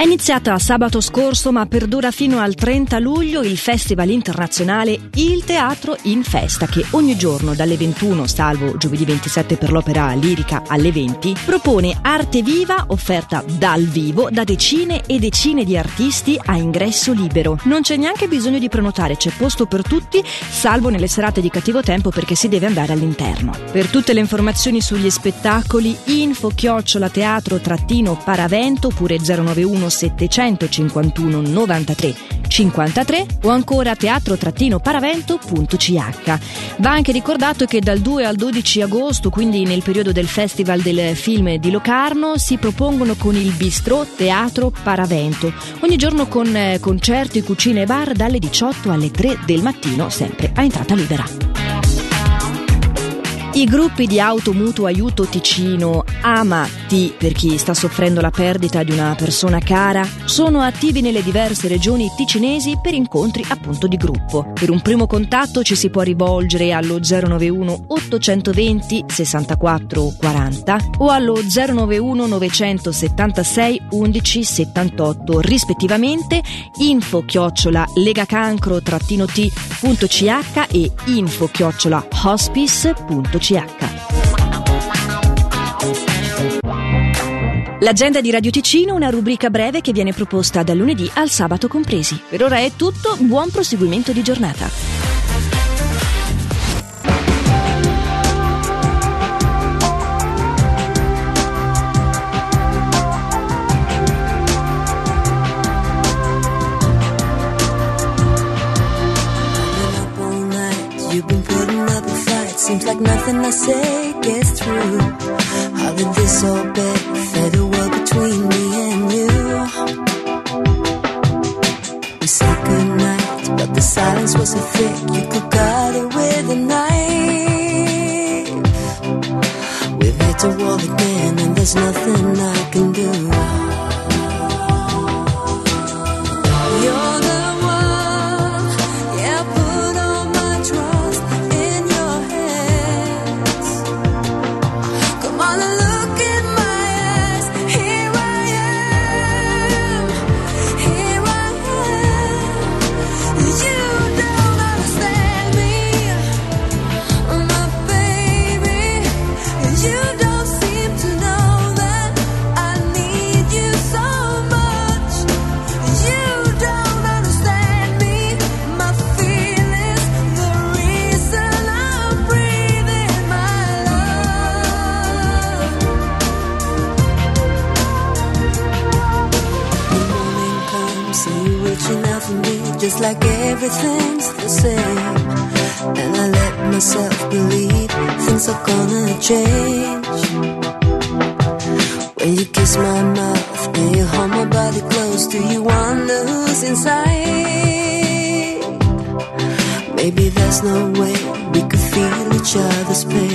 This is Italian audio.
È iniziata sabato scorso ma perdura fino al 30 luglio il festival internazionale Il Teatro in Festa che ogni giorno dalle 21, salvo giovedì 27 per l'opera lirica alle 20, propone arte viva offerta dal vivo da decine e decine di artisti a ingresso libero. Non c'è neanche bisogno di prenotare, c'è posto per tutti, salvo nelle serate di cattivo tempo perché si deve andare all'interno. Per tutte le informazioni sugli spettacoli info chiocciola teatro paravento oppure 091 751 93 53 o ancora teatro-paravento.ch. Va anche ricordato che dal 2 al 12 agosto, quindi nel periodo del Festival del Film di Locarno, si propongono con il Bistro Teatro Paravento, ogni giorno con eh, concerti, cucine e bar dalle 18 alle 3 del mattino, sempre a entrata libera. I gruppi di auto mutuo aiuto Ticino AMATI per chi sta soffrendo la perdita di una persona cara sono attivi nelle diverse regioni ticinesi per incontri appunto di gruppo. Per un primo contatto ci si può rivolgere allo 091 820 64 40 o allo 091 976 11 78 rispettivamente info chiocciola legacancro-t.ch e info chiocciola hospice.ch L'agenda di Radio Ticino, una rubrica breve che viene proposta dal lunedì al sabato compresi. Per ora è tutto, buon proseguimento di giornata. Seems like nothing I say gets through. How did this all bet fade away between me and you? We said goodnight, but the silence was so thick you could cut it with a knife. We've hit a wall again, and there's nothing I can do. Just like everything's the same. And I let myself believe things are gonna change. When you kiss my mouth and you hold my body close, do you wonder who's inside? Maybe there's no way we could feel each other's pain.